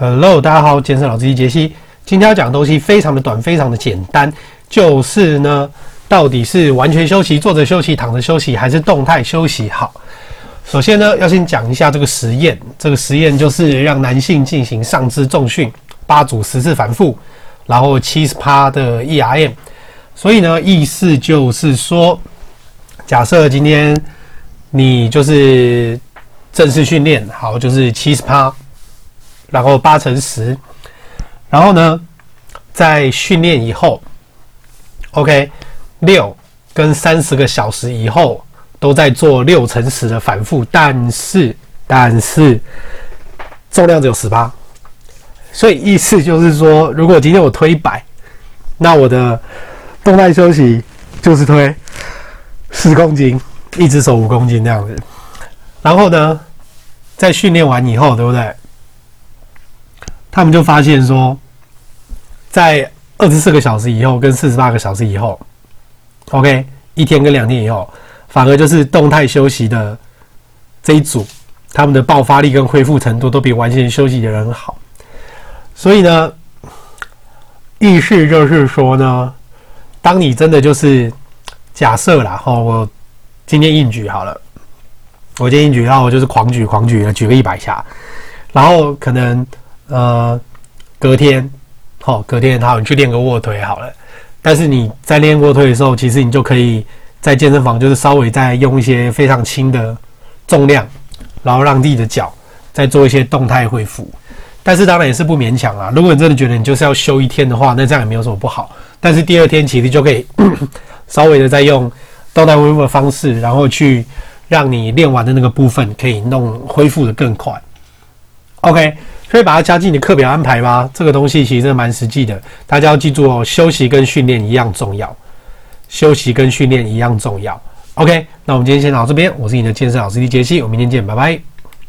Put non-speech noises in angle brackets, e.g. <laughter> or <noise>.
Hello，大家好，健身老司机杰西。今天要讲的东西非常的短，非常的简单，就是呢，到底是完全休息、坐着休息、躺着休息，还是动态休息好？首先呢，要先讲一下这个实验。这个实验就是让男性进行上肢重训，八组十次反复，然后七十趴的 ERM。所以呢，意思就是说，假设今天你就是正式训练，好，就是七十趴。然后八乘十，然后呢，在训练以后，OK，六跟三十个小时以后都在做六乘十的反复，但是但是重量只有十八，所以意思就是说，如果今天我推一百，那我的动态休息就是推十公斤，一只手五公斤这样子。然后呢，在训练完以后，对不对？他们就发现说，在二十四个小时以后跟四十八个小时以后，OK，一天跟两天以后，反而就是动态休息的这一组，他们的爆发力跟恢复程度都比完全休息的人好。所以呢，意思就是说呢，当你真的就是假设啦，哈，我今天硬举好了，我今天硬举，然后我就是狂举狂举，举个一百下，然后可能。呃，隔天，好，隔天好，你去练个卧推好了。但是你在练卧推的时候，其实你就可以在健身房，就是稍微再用一些非常轻的重量，然后让自己的脚再做一些动态恢复。但是当然也是不勉强啦。如果你真的觉得你就是要休一天的话，那这样也没有什么不好。但是第二天其实就可以 <laughs> 稍微的再用动态恢复的方式，然后去让你练完的那个部分可以弄恢复的更快。OK。可以把它加进你的课表安排吗？这个东西其实真的蛮实际的，大家要记住哦，休息跟训练一样重要，休息跟训练一样重要。OK，那我们今天先到这边，我是你的健身老师李杰西，我们明天见，拜拜。